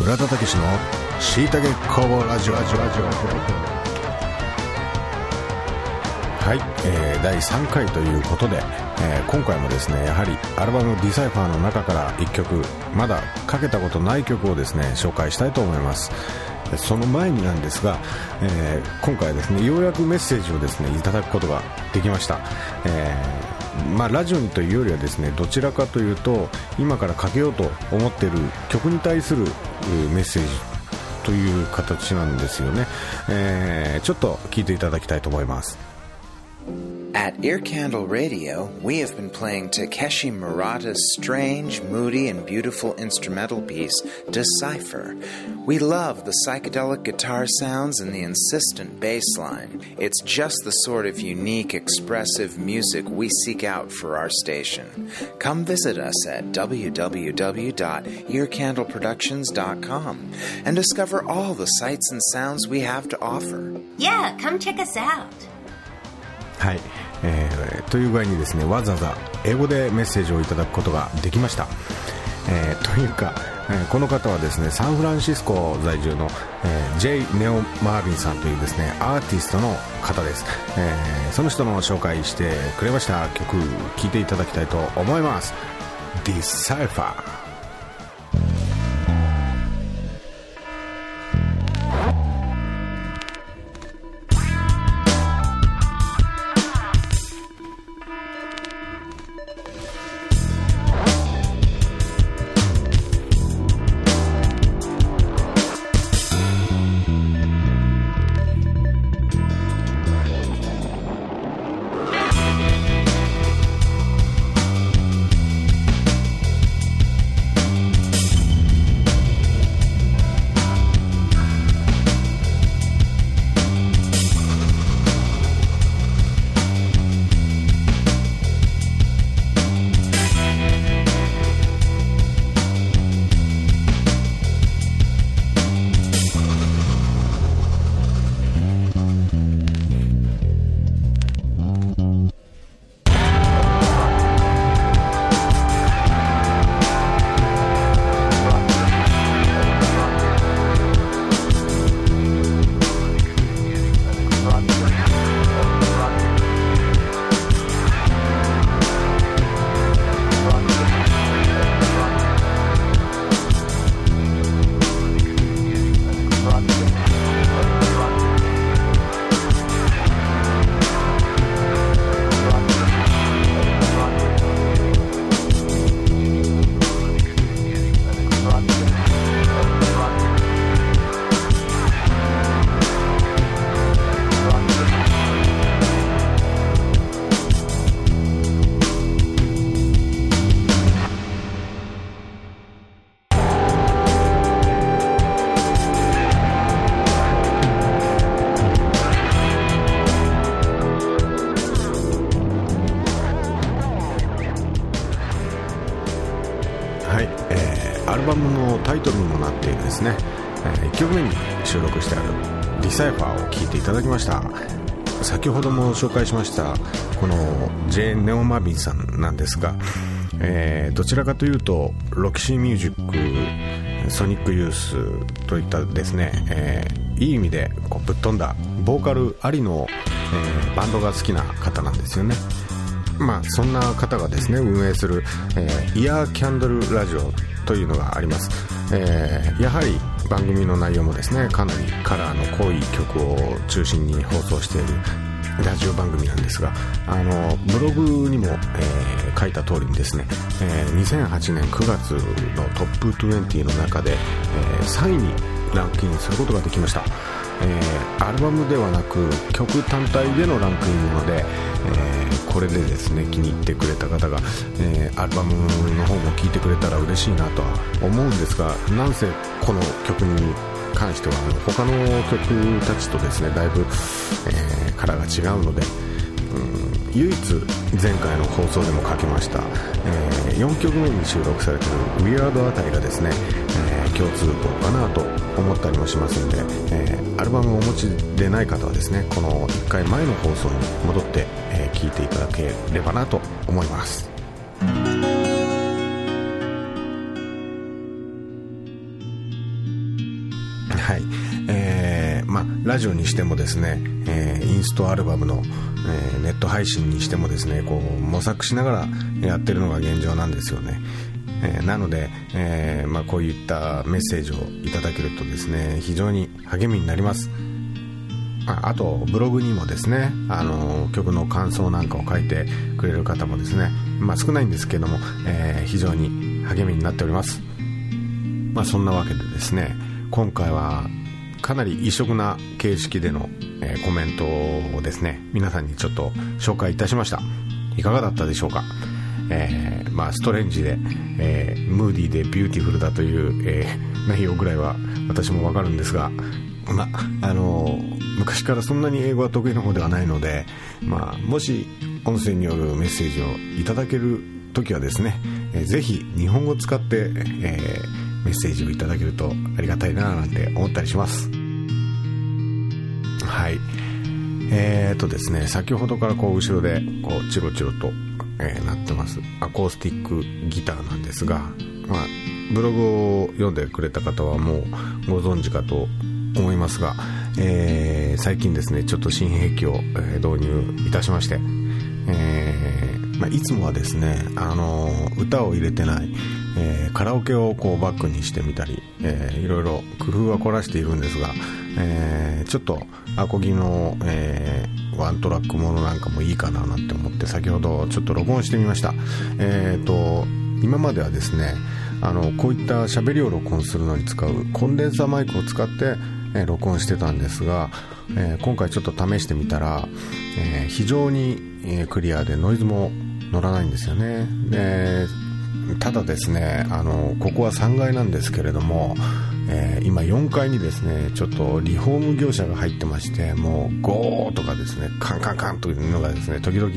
村田武のしいたけ工房ラジオはい、えー、第3回ということで、えー、今回もですねやはりアルバム「ディサイファーの中から1曲まだかけたことない曲をですね紹介したいと思います。その前になんですが、えー、今回ですねようやくメッセージをですねいただくことができました、えー、まあ、ラジオにというよりはですねどちらかというと今からかけようと思っている曲に対するメッセージという形なんですよね、えー、ちょっと聞いていただきたいと思います。At Ear Candle Radio, we have been playing Takeshi Murata's strange, moody, and beautiful instrumental piece, Decipher. We love the psychedelic guitar sounds and the insistent bass line. It's just the sort of unique, expressive music we seek out for our station. Come visit us at www.earcandleproductions.com and discover all the sights and sounds we have to offer. Yeah, come check us out. はい、えー、という具合にですねわざわざ英語でメッセージをいただくことができました、えー、というか、えー、この方はですねサンフランシスコ在住の、えー、J. ネオ・マービンさんというですねアーティストの方です、え、その人の紹介してくれました曲聴いていただきたいと思います。Decipher はいえー、アルバムのタイトルにもなっているですね、え1曲目に収録してある「リサイファー」を聴いていただきました。先ほども紹介しましたこのジェーン・ネオ・マービンさんなんですが、えー、どちらかというとロキシーミュージックソニックユースといったですね、えー、いい意味でこうぶっ飛んだボーカルありの、えー、バンドが好きな方なんですよね。まあそんな方がですね運営する、えー、イヤーキャンドルラジオというのがあります。えー、やはり番組の内容もですねかなりカラーの濃い曲を中心に放送しているラジオ番組なんですがあのブログにも、えー、書いた通りにですね、えー、2008年9月のトップ20の中で、えー、3位にランクインすることができました、え、アルバムではなく曲単体でのランクインなので、これでですね気に入ってくれた方が、えー、アルバムの方も聴いてくれたら嬉しいなとは思うんですがなんせこの曲に関しては他の曲たちとですねだいぶ、えー、カラーが違うので、唯一前回の放送でも書きました、えー、4曲目に収録されている「ウィアード」あたりがですね、えー、共通項かなと思ったりもしますんで、えー、アルバムをお持ちでない方はですねこの1回前の放送に戻って、え聴いていただければなと思います。はいえー、ラジオにしてもですね、えー、インストアルバムの、えー、ネット配信にしてもですねこう模索しながらやってるのが現状なんですよね、えー、なので、えまあ、こういったメッセージをいただけるとですね非常に励みになります。ああとブログにもですねあの曲の感想なんかを書いてくれる方もですね、まあ、少ないんですけども、え、非常に励みになっております、まあ、そんなわけでですね今回はかなり異色な形式での、えー、コメントをですね皆さんにちょっと紹介いたしました。いかがだったでしょうか？えー、まあ、ストレンジで、えー、ムーディーでビューティフルだという、えー、内容ぐらいは私もわかるんですが、まあの昔からそんなに英語は得意な方ではないので、まあ、もし音声によるメッセージをいただける時はですね、えー、ぜひ日本語を使って、えーメッセージをいただけるとありがたいななんて思ったりします。はい。えーとですね先ほどからこう後ろでこうチロチロと、えー、なってます。アコースティックギターなんですが、まあ、ブログを読んでくれた方はもうご存知かと思いますが、えー、最近ですねちょっと新兵器を、え導入いたしまして、えーまあ、いつもはですね、あの歌を入れてない、えー、カラオケをこうバックにしてみたり、えー、いろいろ工夫は凝らしているんですが、えー、ちょっとアコギの、えー、ワントラックものなんかもいいかななんて思って先ほどちょっと録音してみました、えーと、今まではですねあのこういった喋りを録音するのに使うコンデンサーマイクを使って、えー、録音してたんですが、えー、今回ちょっと試してみたら、えー、非常に、えクリアでノイズも乗らないんですよね。でただですねあのここは3階なんですけれども、えー、今4階にですねちょっとリフォーム業者が入ってましてもうゴーとかですねカンカンカンというのがですね時々、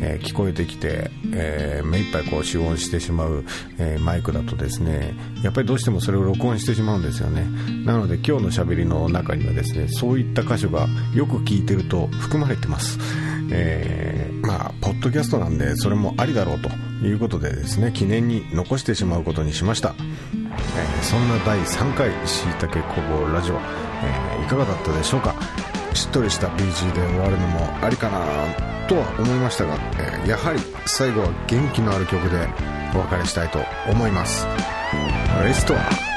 えー、聞こえてきて、えー、目いっぱいこう集音してしまう、えマイクだとですねやっぱりどうしてもそれを録音してしまうんですよね。なので今日のしゃべりの中にはですねそういった箇所がよく聞いてると含まれてます。え、まあ、ポッドキャストなんでそれもありだろうということでですね記念に残してしまうことにしました、えー、そんな第3回しいたけ工房ラジオ、えー、いかがだったでしょうか？しっとりした BG で終わるのもありかなとは思いましたが、えやはり最後は元気のある曲でお別れしたいと思います。レストア。